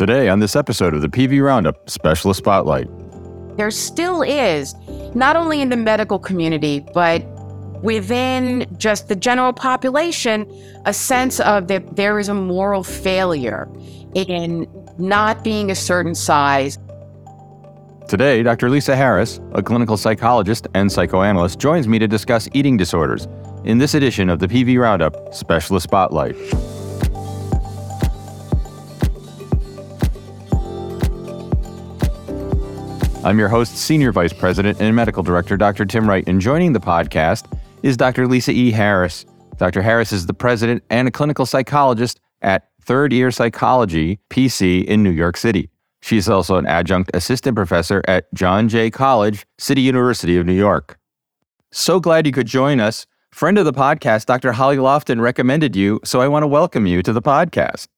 Today, on this episode of the PV Roundup Specialist Spotlight, there still is, not only in the medical community, but within just the general population, a sense of that there is a moral failure in not being a certain size. Today, Dr. Lisa Harris, a clinical psychologist and psychoanalyst, joins me to discuss eating disorders in this edition of the PV Roundup Specialist Spotlight. I'm your host, Senior Vice President and Medical Director, Dr. Tim Wright, and joining the podcast is Dr. Lisa E. Harris. Dr. Harris is the president and a clinical psychologist at Third Ear Psychology, PC, in New York City. She is also an adjunct assistant professor at John Jay College, City University of New York. So glad you could join us. Friend of the podcast, Dr. Holly Lofton, recommended you, so I want to welcome you to the podcast.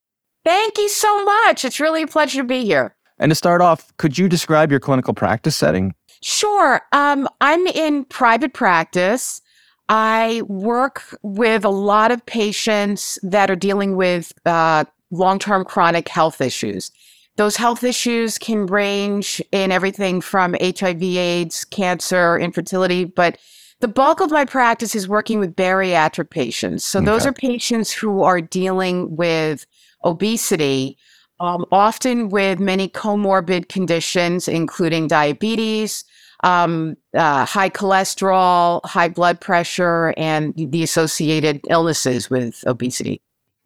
Thank you so much. It's really a pleasure to be here. And to start off, could you describe your clinical practice setting? Sure. Um, I'm in private practice. I work with a lot of patients that are dealing with uh, long term chronic health issues. Those health issues can range in everything from HIV, AIDS, cancer, infertility, but the bulk of my practice is working with bariatric patients. So, okay. those are patients who are dealing with obesity um, often with many comorbid conditions, including diabetes, um, uh, high cholesterol, high blood pressure, and the associated illnesses with obesity.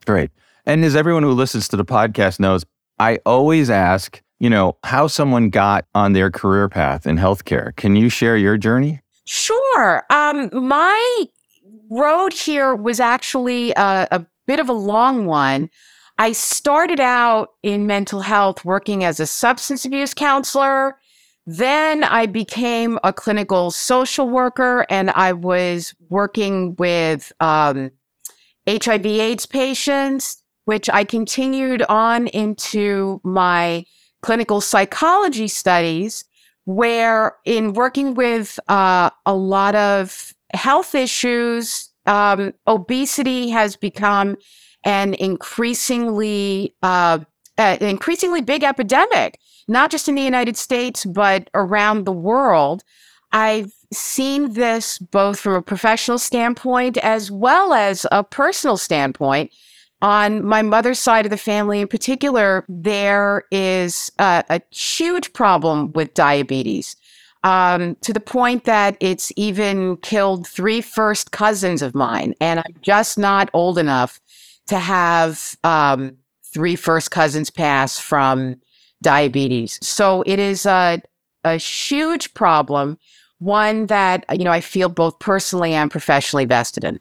Great. And as everyone who listens to the podcast knows, I always ask, you know, how someone got on their career path in healthcare. Can you share your journey? Sure. Um, my road here was actually a, a bit of a long one. I started out in mental health working as a substance abuse counselor. Then I became a clinical social worker and I was working with um, HIV AIDS patients, which I continued on into my clinical psychology studies, where in working with uh, a lot of health issues, um, obesity has become an increasingly uh, uh, increasingly big epidemic, not just in the United States but around the world. I've seen this both from a professional standpoint as well as a personal standpoint. On my mother's side of the family, in particular, there is a, a huge problem with diabetes. Um, to the point that it's even killed three first cousins of mine. And I'm just not old enough to have um, three first cousins pass from diabetes. So it is a, a huge problem, one that, you know, I feel both personally and professionally vested in.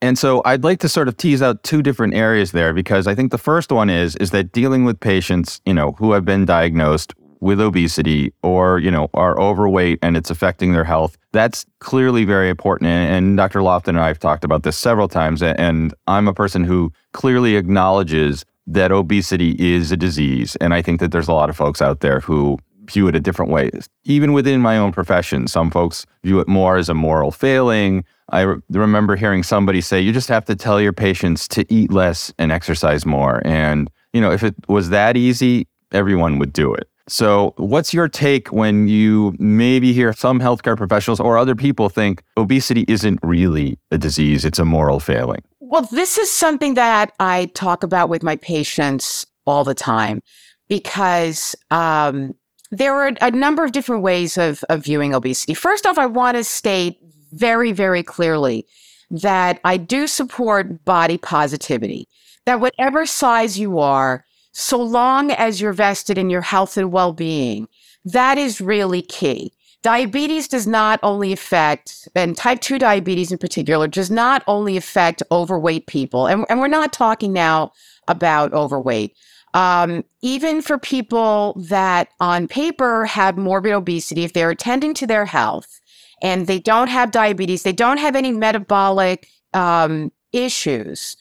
And so I'd like to sort of tease out two different areas there because I think the first one is is that dealing with patients, you know, who have been diagnosed with obesity or, you know, are overweight and it's affecting their health. That's clearly very important. And, Dr. Lofton and I have talked about this several times. And I'm a person who clearly acknowledges that obesity is a disease. And I think that there's a lot of folks out there who view it a different way. Even within my own profession, some folks view it more as a moral failing. I re- remember hearing somebody say, you just have to tell your patients to eat less and exercise more. And, you know, if it was that easy, everyone would do it. So, what's your take when you maybe hear some healthcare professionals or other people think obesity isn't really a disease, it's a moral failing? Well, this is something that I talk about with my patients all the time because um, there are a number of different ways of, of viewing obesity. First off, I want to state very, very clearly that I do support body positivity, that whatever size you are, so long as you're vested in your health and well being, that is really key. Diabetes does not only affect, and type 2 diabetes in particular, does not only affect overweight people. And, and we're not talking now about overweight. Um, even for people that on paper have morbid obesity, if they're attending to their health and they don't have diabetes, they don't have any metabolic um, issues,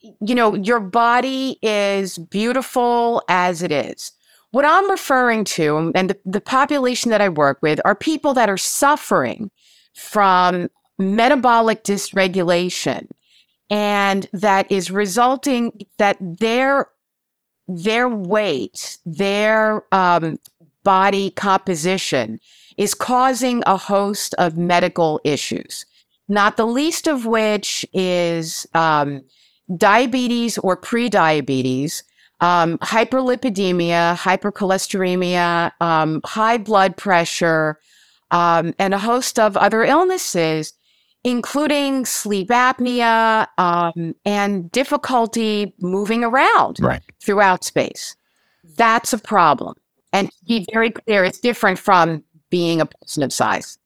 you know, your body is beautiful as it is. What I'm referring to, and the, the population that I work with, are people that are suffering from metabolic dysregulation and that is resulting that their their weight, their um, body composition is causing a host of medical issues, not the least of which is um, diabetes or prediabetes, um, hyperlipidemia, hypercholesteremia, um, high blood pressure, um, and a host of other illnesses, including sleep apnea um, and difficulty moving around Right. throughout space. That's a problem. And to be very clear, it's different from being a person of size.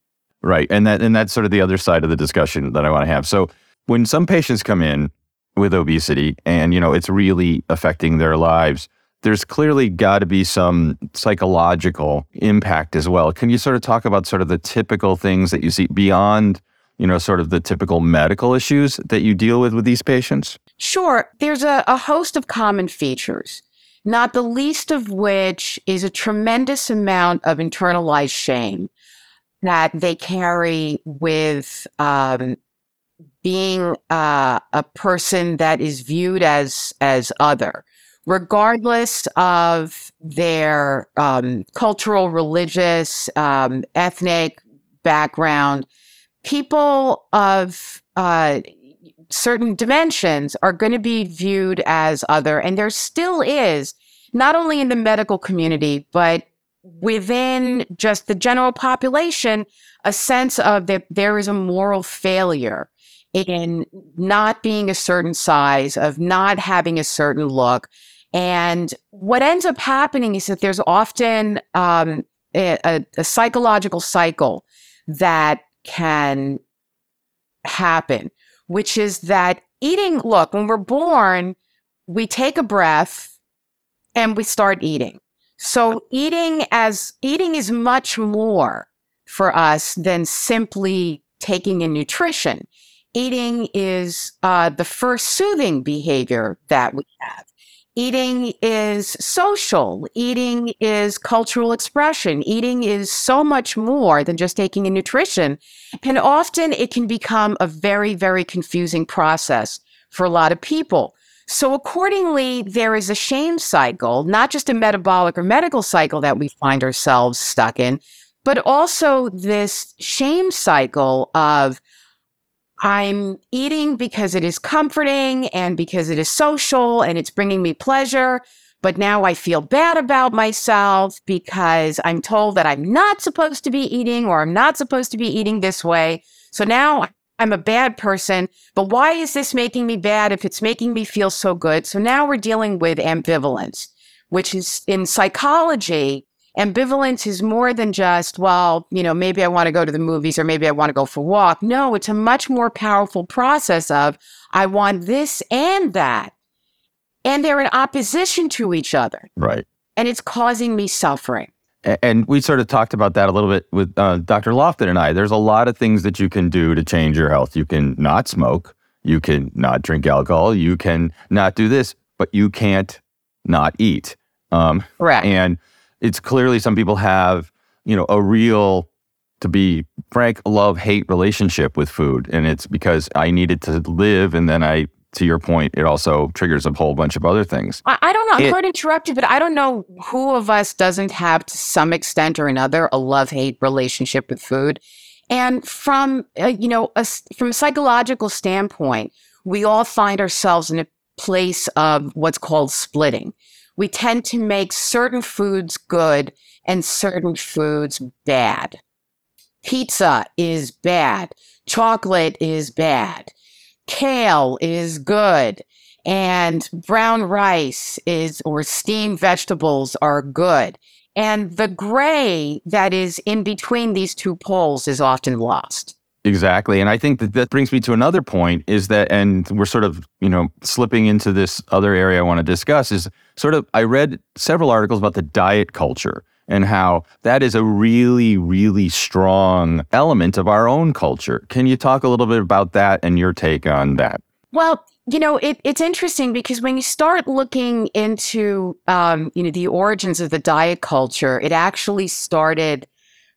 Right. And that and that's sort of the other side of the discussion that I want to have. So when some patients come in with obesity and you know it's really affecting their lives, there's clearly got to be some psychological impact as well. Can you sort of talk about sort of the typical things that you see beyond, you know, sort of the typical medical issues that you deal with with these patients? Sure, there's a, a host of common features, not the least of which is a tremendous amount of internalized shame that they carry with um, being uh, a person that is viewed as as other, regardless of their um, cultural, religious, um, ethnic background. People of uh, certain dimensions are going to be viewed as other. And there still is, not only in the medical community, but within just the general population, a sense of that there is a moral failure in not being a certain size, of not having a certain look. And what ends up happening is that there's often um, a, a, psychological cycle that can happen which is that eating, look, when we're born, we take a breath and we start eating. So eating as eating is much more for us than simply taking in nutrition. Eating is uh, the first soothing behavior that we have. Eating is social. Eating is cultural expression. Eating is so much more than just taking in nutrition. And often it can become a very, very confusing process for a lot of people. So accordingly, there is a shame cycle, not just a metabolic or medical cycle that we find ourselves stuck in, but also this shame cycle of I'm eating because it is comforting and because it is social and it's bringing me pleasure. But now I feel bad about myself because I'm told that I'm not supposed to be eating or I'm not supposed to be eating this way. So now I'm a bad person. But why is this making me bad if it's making me feel so good? So now we're dealing with ambivalence, which is in psychology ambivalence is more than just, well, you know, maybe I want to go to the movies or maybe I want to go for a walk. No, it's a much more powerful process of I want this and that. And they're in opposition to each other. Right. And it's causing me suffering. And we sort of talked about that a little bit with uh, Dr. Lofton and I. There's a lot of things that you can do to change your health. You can not smoke, you can not drink alcohol, you can not do this, but you can't not eat. Um, Correct. And it's clearly some people have, you know, a real, to be frank, love hate relationship with food. And it's because I needed to live. And then I, to your point, it also triggers a whole bunch of other things. I, I don't know. I'm It- to interrupt you, but I don't know who of us doesn't have to some extent or another a love hate relationship with food. And from uh, you know, a from a psychological standpoint, we all find ourselves in a place of what's called splitting. We tend to make certain foods good and certain foods bad. Pizza is bad. Chocolate is bad. Kale is good and brown rice is or steamed vegetables are good. And the gray that is in between these two poles is often lost. Exactly. And I think that that brings me to another point is that, and we're sort of, you know, slipping into this other area I want to discuss is sort of, I read several articles about the diet culture and how that is a really, really strong element of our own culture. Can you talk a little bit about that and your take on that? Well, you know, it, it's interesting because when you start looking into, um, you know, the origins of the diet culture, it actually started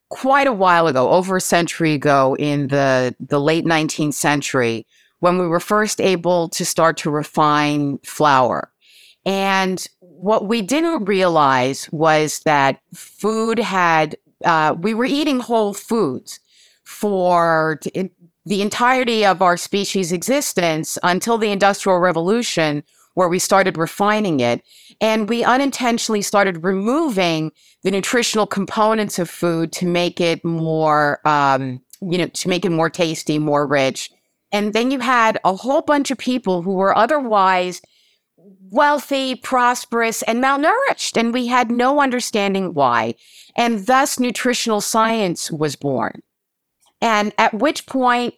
quite a while ago, over a century ago, in the the late 19th century, when we were first able to start to refine flour. And what we didn't realize was that food had, uh, we were eating whole foods for the entirety of our species' existence until the Industrial Revolution, where we started refining it. And we unintentionally started removing the nutritional components of food to make it more, um, you know, to make it more tasty, more rich. And then you had a whole bunch of people who were otherwise wealthy, prosperous, and malnourished. And we had no understanding why. And thus, nutritional science was born. And at which point,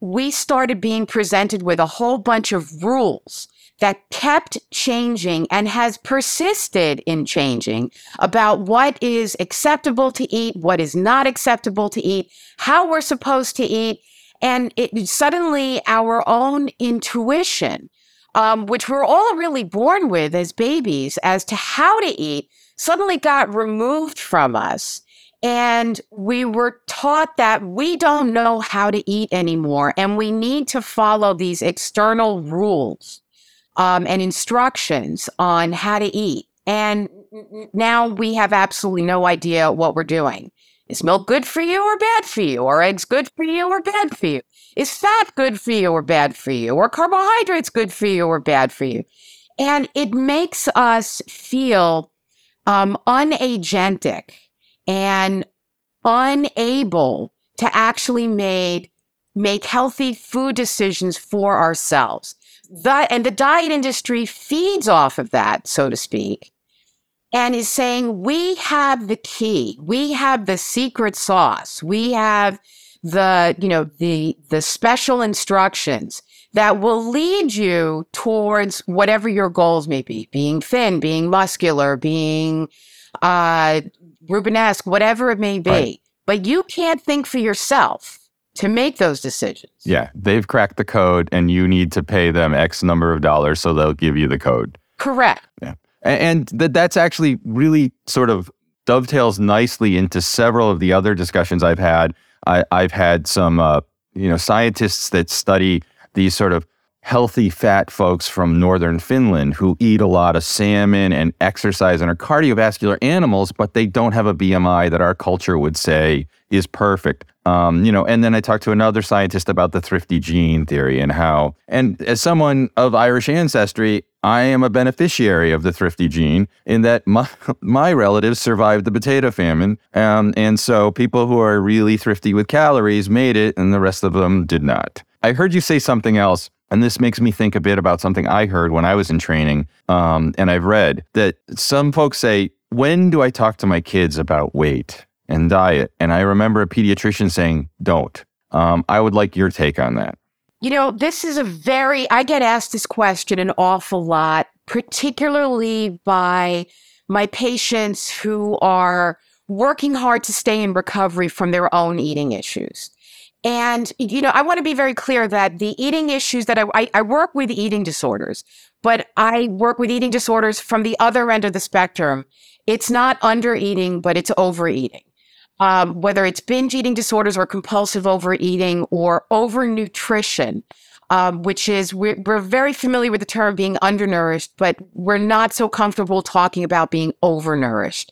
we started being presented with a whole bunch of rules that kept changing and has persisted in changing about what is acceptable to eat, what is not acceptable to eat, how we're supposed to eat. And it suddenly our own intuition, um, which we're all really born with as babies as to how to eat, suddenly got removed from us. And we were taught that we don't know how to eat anymore, and we need to follow these external rules um, and instructions on how to eat. And now we have absolutely no idea what we're doing. Is milk good for you or bad for you? Are eggs good for you or bad for you? Is fat good for you or bad for you? Or carbohydrates good for you or bad for you? And it makes us feel um, unagentic and unable to actually made, make healthy food decisions for ourselves. The, and the diet industry feeds off of that, so to speak, and is saying, we have the key. We have the secret sauce. We have the, you know, the, the special instructions that will lead you towards whatever your goals may be, being thin, being muscular, being, uh, Rubenesque, whatever it may be. Right. But you can't think for yourself to make those decisions. Yeah, they've cracked the code and you need to pay them X number of dollars so they'll give you the code. Correct. Yeah. And, that that's actually really sort of dovetails nicely into several of the other discussions I've had. I, have had some, uh, you know, scientists that study these sort of healthy fat folks from northern Finland who eat a lot of salmon and exercise and are cardiovascular animals, but they don't have a BMI that our culture would say is perfect. Um, you know, and then I talked to another scientist about the thrifty gene theory and how, and as someone of Irish ancestry, I am a beneficiary of the thrifty gene in that my, my relatives survived the potato famine. Um, and so people who are really thrifty with calories made it and the rest of them did not. I heard you say something else and this makes me think a bit about something I heard when I was in training. Um, and I've read that some folks say, When do I talk to my kids about weight and diet? And I remember a pediatrician saying, Don't. Um, I would like your take on that. You know, this is a very, I get asked this question an awful lot, particularly by my patients who are working hard to stay in recovery from their own eating issues. And, you know, I want to be very clear that the eating issues that I, I, I, work with eating disorders, but I work with eating disorders from the other end of the spectrum. It's not under eating, but it's overeating. Um, whether it's binge eating disorders or compulsive overeating or overnutrition, um, which is we're, we're very familiar with the term being undernourished, but we're not so comfortable talking about being overnourished.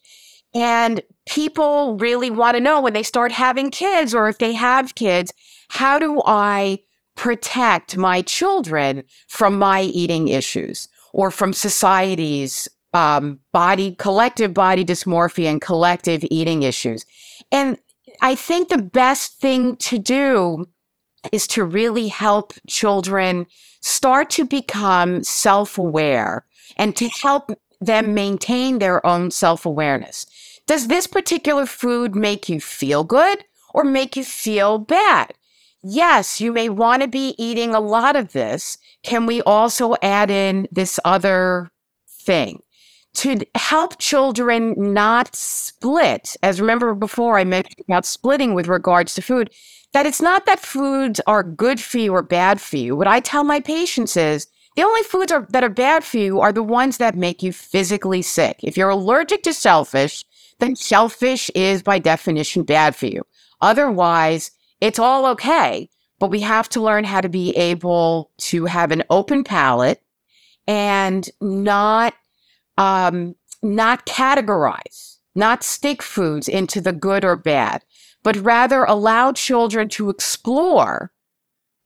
And people really want to know when they start having kids or if they have kids, how do I protect my children from my eating issues or from society's um, body, collective body dysmorphia and collective eating issues? And I think the best thing to do is to really help children start to become self aware and to help them maintain their own self awareness. Does this particular food make you feel good or make you feel bad? Yes, you may want to be eating a lot of this. Can we also add in this other thing? To help children not split, as remember before I mentioned about splitting with regards to food, that it's not that foods are good for you or bad for you. What I tell my patients is the only foods are, that are bad for you are the ones that make you physically sick. If you're allergic to shellfish, then shellfish is by definition bad for you. Otherwise, it's all okay. But we have to learn how to be able to have an open palate and not um, not categorize, not stick foods into the good or bad, but rather allow children to explore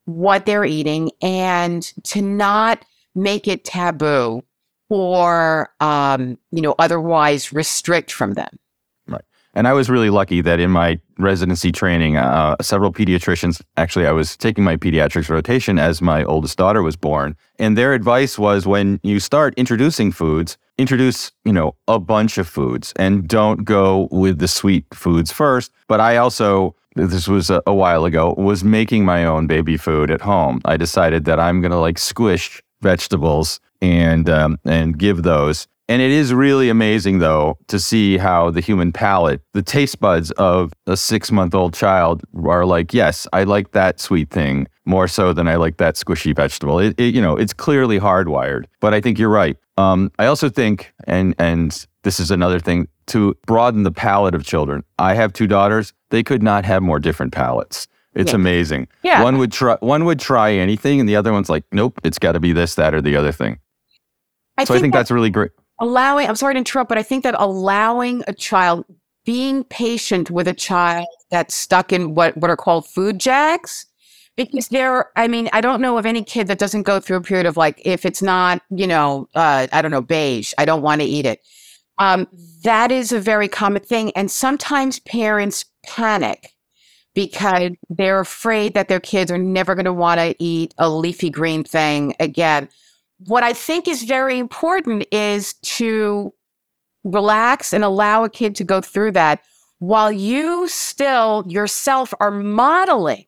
what they're eating and to not make it taboo or um, you know otherwise restrict from them. Right. And I was really lucky that in my residency training, uh, several pediatricians, actually, I was taking my pediatrics rotation as my oldest daughter was born. And their advice was when you start introducing foods, introduce, you know, a bunch of foods and don't go with the sweet foods first. But I also, this was a, a while ago, was making my own baby food at home. I decided that I'm going to like squish vegetables and um, and give those. And it is really amazing, though, to see how the human palate, the taste buds of a six month old child are like, yes, I like that sweet thing more so than I like that squishy vegetable. It, it you know, it's clearly hardwired. But I think you're right. Um, I also think, and and this is another thing to broaden the palate of children. I have two daughters; they could not have more different palates. It's Yeah. amazing. Yeah. One would try one would try anything, and the other one's like, nope, it's got to be this, that, or the other thing. So I think that that's really great. allowing. I'm sorry to interrupt, but I think that allowing a child, being patient with a child that's stuck in what what are called food jags, because there. I mean, I don't know of any kid that doesn't go through a period of like, if it's not, you know, uh, I don't know, beige, I don't want to eat it. Um, that is a very common thing, and sometimes parents panic because they're afraid that their kids are never going to want to eat a leafy green thing again. What I think is very important is to relax and allow a kid to go through that while you still yourself are modeling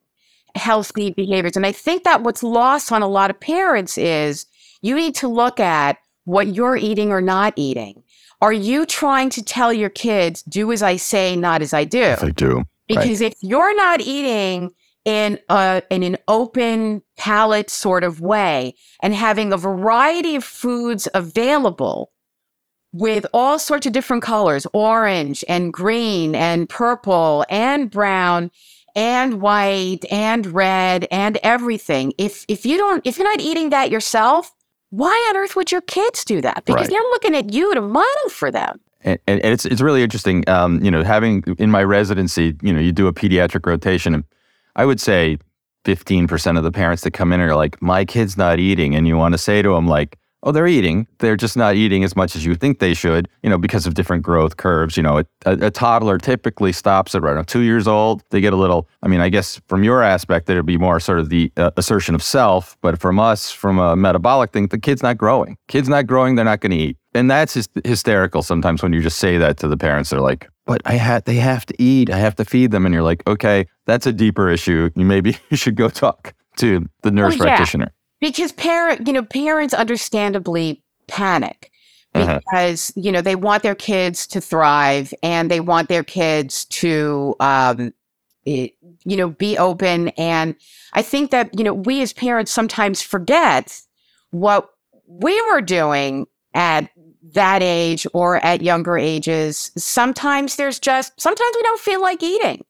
healthy behaviors. And I think that what's lost on a lot of parents is you need to look at what you're eating or not eating. Are you trying to tell your kids, do as I say, not as I do? I do. Right. Because if you're not eating in a in an open palate sort of way and having a variety of foods available with all sorts of different colors, orange and green and purple and brown and white and red and everything. If if you don't if you're not eating that yourself, why on earth would your kids do that? Because Right. they're looking at you to model for them. and, and and it's it's really interesting. Um, you know, having in my residency, you know, you do a pediatric rotation, and I would say fifteen percent of the parents that come in are like, "My kid's not eating," and you want to say to them like, "Oh, they're eating. They're just not eating as much as you think they should." You know, because of different growth curves. You know, a, a, toddler typically stops at around two years old. They get a little. I mean, I guess from your aspect, it'd be more sort of the uh, assertion of self, but from us, from a metabolic thing, the kid's not growing. Kid's not growing. They're not going to eat and that's hysterical sometimes when you just say that to the parents. They're like but i had they have to eat. I have to feed them. And you're like okay that's a deeper issue. You maybe you should go talk to the nurse Well, yeah. practitioner. because parent you know parents understandably panic Uh-huh. because you know they want their kids to thrive and they want their kids to um you know be open. And i think that you know we as parents sometimes forget what we were doing at that age or at younger ages sometimes there's just sometimes we don't feel like eating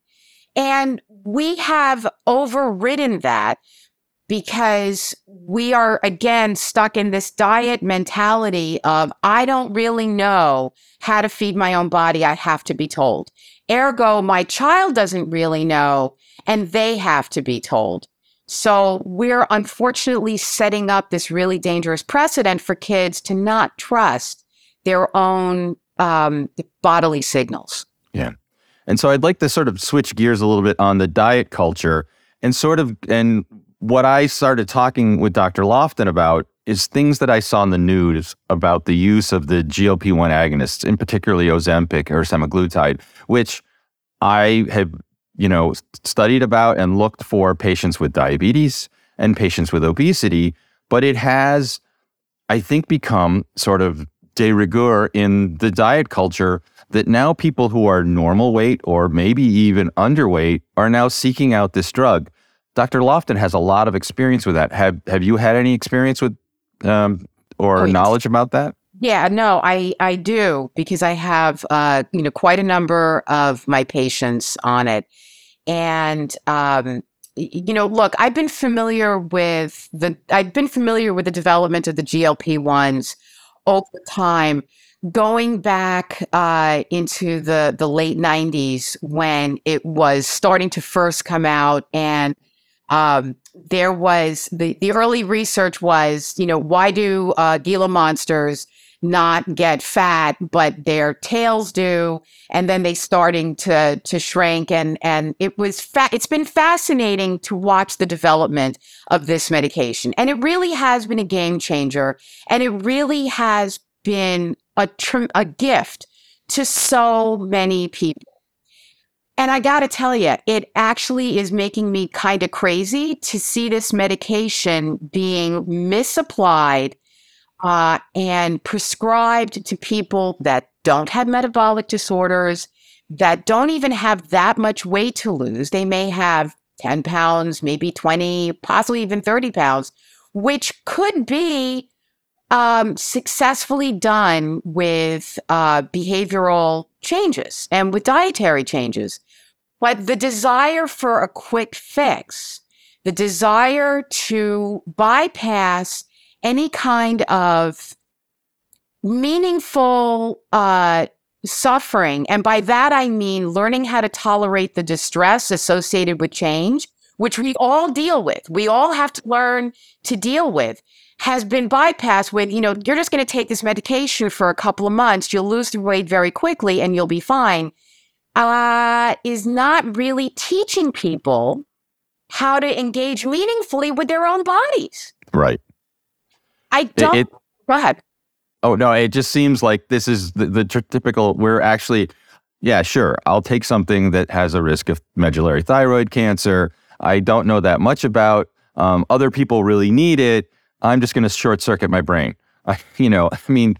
and we have overridden that because we are again stuck in this diet mentality of I don't really know how to feed my own body. I have to be told. Ergo, my child doesn't really know and they have to be told. So we're unfortunately setting up this really dangerous precedent for kids to not trust their own um, bodily signals. Yeah. And so i'd like to sort of switch gears a little bit on the diet culture and sort of and what i started talking with dr lofton about is things that i saw in the news about the use of the glp-1 agonists in particularly ozempic or semaglutide which i have you know studied about and looked for patients with diabetes and patients with obesity but it has i think become sort of de rigueur in the diet culture that now people who are normal weight or maybe even underweight are now seeking out this drug. Dr. Lofton has a lot of experience with that. Have Have you had any experience with um, or Oh, yes. knowledge about that? Yeah, no, I I do because I have uh, you know quite a number of my patients on it, and um, you know, look, I've been familiar with the I've been familiar with the development of the GLP ones over time going back uh, into the the late 90s when it was starting to first come out and um, there was the, the early research was you know why do uh, gila monsters not get fat but their tails do and then they starting to to shrink and and it was fa- it's been fascinating to watch the development of this medication and it really has been a game changer and it really has been a, tr- a gift to so many people. And I got to tell you, it actually is making me kind of crazy to see this medication being misapplied uh, and prescribed to people that don't have metabolic disorders, that don't even have that much weight to lose. They may have 10 pounds, maybe 20, possibly even 30 pounds, which could be um, successfully done with uh, behavioral changes and with dietary changes. But the desire for a quick fix, the desire to bypass any kind of meaningful uh, suffering, and by that I mean learning how to tolerate the distress associated with change, which we all deal with. We all have to learn to deal with has been bypassed with, you know, you're just going to take this medication for a couple of months, you'll lose the weight very quickly and you'll be fine, uh, is not really teaching people how to engage meaningfully with their own bodies. Right. I don't. It, it, go ahead. Oh, no, it just seems like this is the, the typical, we're actually, yeah, sure, I'll take something that has a risk of medullary thyroid cancer. I don't know that much about. Um, other people really need it I'm just going to short circuit my brain. I, you know, I mean,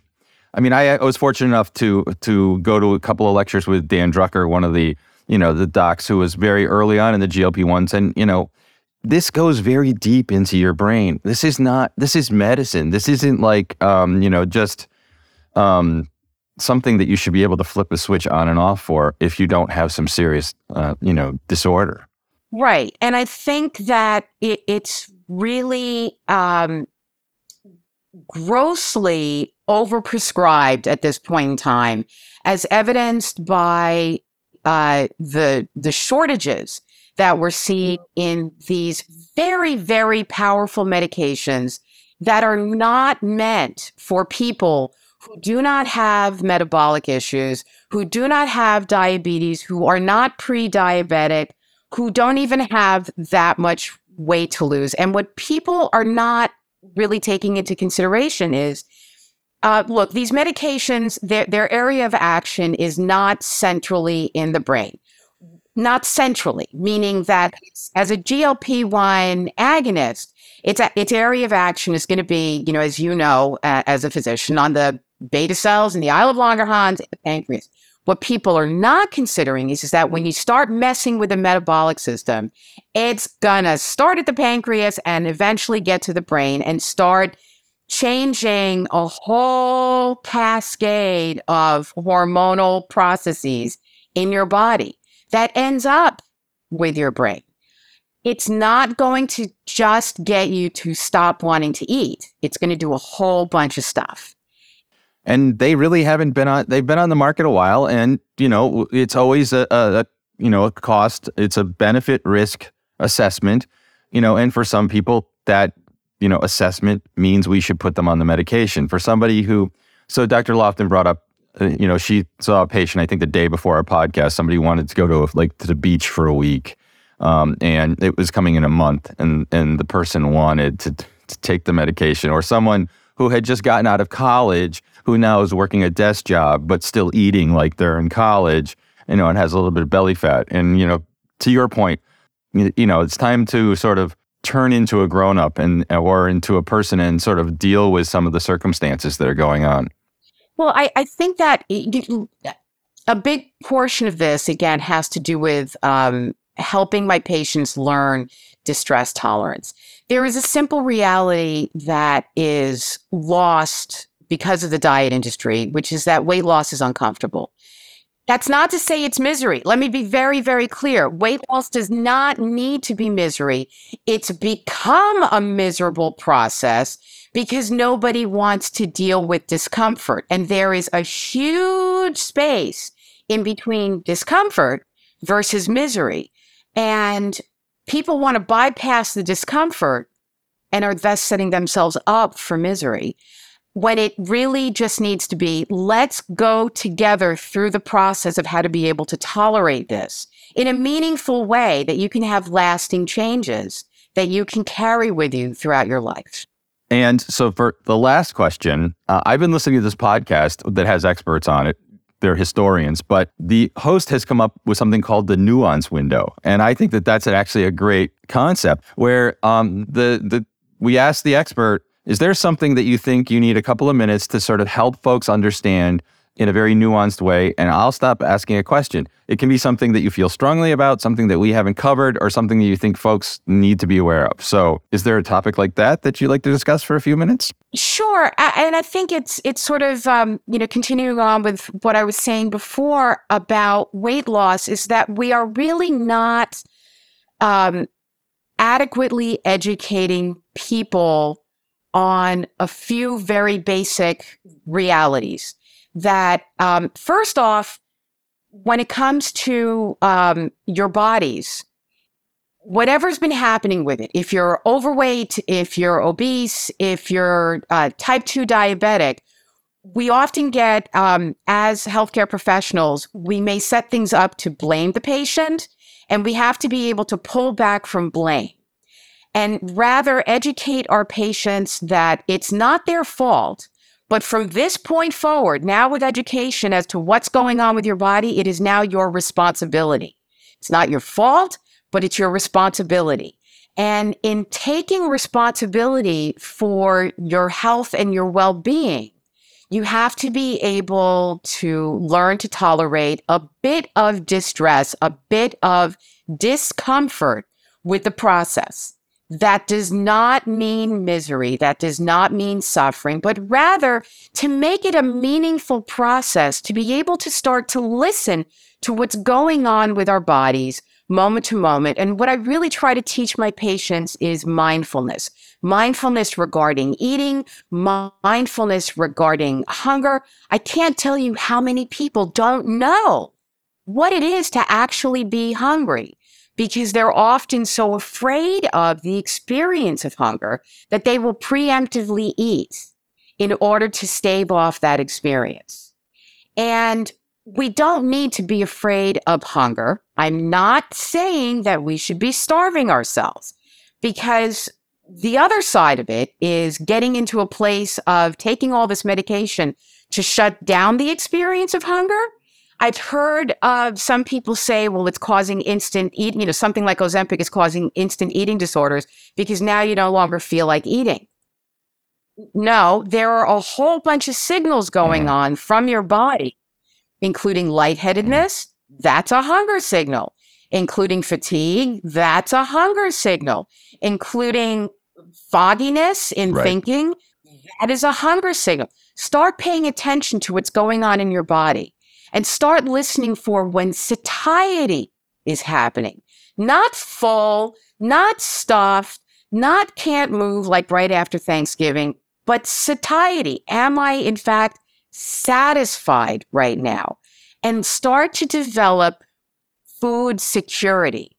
I mean, I, I, was fortunate enough to to go to a couple of lectures with Dan Drucker, one of the you know the docs who was very early on in the GLP ones, and you know, this goes very deep into your brain. This is not. This is medicine. This isn't like um, you know just um, something that you should be able to flip a switch on and off for if you don't have some serious uh, you know disorder. Right, and I think that it, it's really um, grossly overprescribed at this point in time, as evidenced by uh, the the shortages that we're seeing in these very very powerful medications that are not meant for people who do not have metabolic issues, who do not have diabetes, who are not pre-diabetic, who don't even have that much weight to lose. And what people are not really taking into consideration is uh, look, these medications, their, their area of action is not centrally in the brain. Not centrally, meaning that as a GLP 1 agonist, its, its area of action is going to be, you know, as you know, uh, as a physician, on the beta cells and the Isle of Langerhans, the pancreas. What people are not considering is, is that when you start messing with the metabolic system, it's gonna start at the pancreas and eventually get to the brain and start changing a whole cascade of hormonal processes in your body that ends up with your brain. It's not going to just get you to stop wanting to eat. It's going to do a whole bunch of stuff and they really haven't been on they've been on the market a while and you know it's always a, a, you know a cost it's a benefit risk assessment you know and for some people that you know assessment means we should put them on the medication for somebody who so dr lofton brought up you know she saw a patient i think the day before our podcast somebody wanted to go to like to the beach for a week um, and it was coming in a month and and the person wanted to, to take the medication or someone who had just gotten out of college who now is working a desk job but still eating like they're in college, you know, and has a little bit of belly fat. And, you know, to your point, you know, it's time to sort of turn into a grown up and or into a person and sort of deal with some of the circumstances that are going on. Well, I, I think that a big portion of this, again, has to do with um, helping my patients learn distress tolerance. There is a simple reality that is lost because of the diet industry, which is that weight loss is uncomfortable. That's not to say it's misery. Let me be very, very clear. Weight loss does not need to be misery. It's become a miserable process because nobody wants to deal with discomfort. And there is a huge space in between discomfort versus misery. And people want to bypass the discomfort and are thus setting themselves up for misery when it really just needs to be let's go together through the process of how to be able to tolerate this in a meaningful way that you can have lasting changes that you can carry with you throughout your life. And so, for the last question, uh, I've been listening to this podcast that has experts on it. They're historians, but the host has come up with something called the nuance window, and I think that that's actually a great concept. Where um, the the we ask the expert is there something that you think you need a couple of minutes to sort of help folks understand in a very nuanced way? And I'll stop asking a question. It can be something that you feel strongly about, something that we haven't covered, or something that you think folks need to be aware of. So, is there a topic like that that you'd like to discuss for a few minutes? Sure, and I think it's it's sort of um, you know continuing on with what I was saying before about weight loss is that we are really not um, adequately educating people on a few very basic realities that um, first off when it comes to um, your bodies whatever's been happening with it if you're overweight if you're obese if you're uh, type 2 diabetic we often get um, as healthcare professionals we may set things up to blame the patient and we have to be able to pull back from blame and rather educate our patients that it's not their fault. But from this point forward, now with education as to what's going on with your body, it is now your responsibility. It's not your fault, but it's your responsibility. And in taking responsibility for your health and your well being, you have to be able to learn to tolerate a bit of distress, a bit of discomfort with the process. That does not mean misery. That does not mean suffering, but rather to make it a meaningful process, to be able to start to listen to what's going on with our bodies moment to moment. And what I really try to teach my patients is mindfulness mindfulness regarding eating, mindfulness regarding hunger. I can't tell you how many people don't know what it is to actually be hungry because they're often so afraid of the experience of hunger that they will preemptively eat in order to stave off that experience. And we don't need to be afraid of hunger. I'm not saying that we should be starving ourselves because the other side of it is getting into a place of taking all this medication to shut down the experience of hunger I've heard uh, some people say, well, it's causing instant eating, you know, something like Ozempic is causing instant eating disorders because now you no longer feel like eating. No, there are a whole bunch of signals going mm-hmm. on from your body, including lightheadedness. That's a hunger signal, including fatigue. That's a hunger signal, including fogginess in right. thinking. That is a hunger signal. Start paying attention to what's going on in your body and start listening for when satiety is happening. Not full, not stuffed, not can't move like right after Thanksgiving, but satiety. Am I, in fact, satisfied right now? And start to develop food security,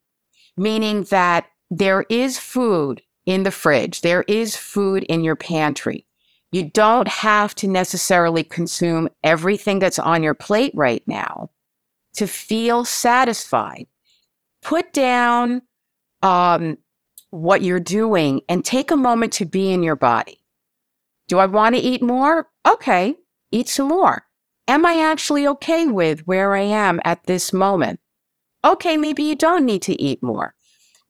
meaning that there is food in the fridge, there is food in your pantry. You don't have to necessarily consume everything that's on your plate right now to feel satisfied. Put down um, what you're doing and take a moment to be in your body. Do I want to eat more? Okay, eat some more. Am I actually okay with where I am at this moment? Okay, maybe you don't need to eat more.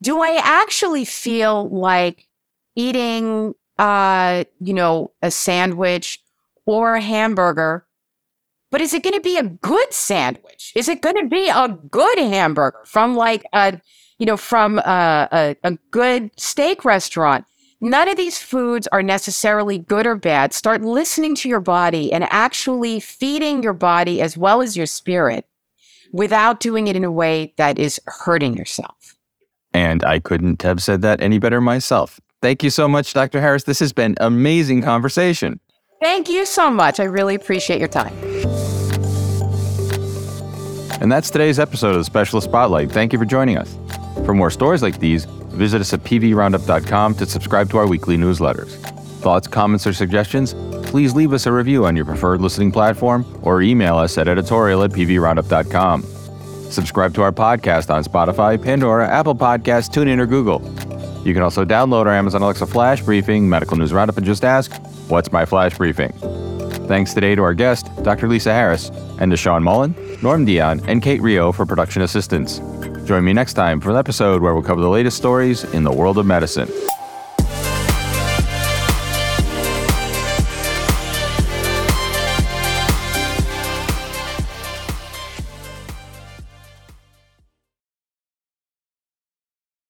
Do I actually feel like eating uh, you know, a sandwich or a hamburger. But is it going to be a good sandwich? Is it going to be a good hamburger from like a, you know, from a, a, a good steak restaurant? None of these foods are necessarily good or bad. Start listening to your body and actually feeding your body as well as your spirit without doing it in a way that is hurting yourself. And I couldn't have said that any better myself. Thank you so much, Dr. Harris. This has been amazing conversation. Thank you so much. I really appreciate your time. And that's today's episode of the Specialist Spotlight. Thank you for joining us. For more stories like these, visit us at pvroundup.com to subscribe to our weekly newsletters. Thoughts, comments, or suggestions? Please leave us a review on your preferred listening platform or email us at editorial at pvroundup.com. Subscribe to our podcast on Spotify, Pandora, Apple Podcasts, TuneIn, or Google. You can also download our Amazon Alexa Flash Briefing, Medical News Roundup, and just ask, What's my Flash Briefing? Thanks today to our guest, Dr. Lisa Harris, and to Sean Mullen, Norm Dion, and Kate Rio for production assistance. Join me next time for an episode where we'll cover the latest stories in the world of medicine.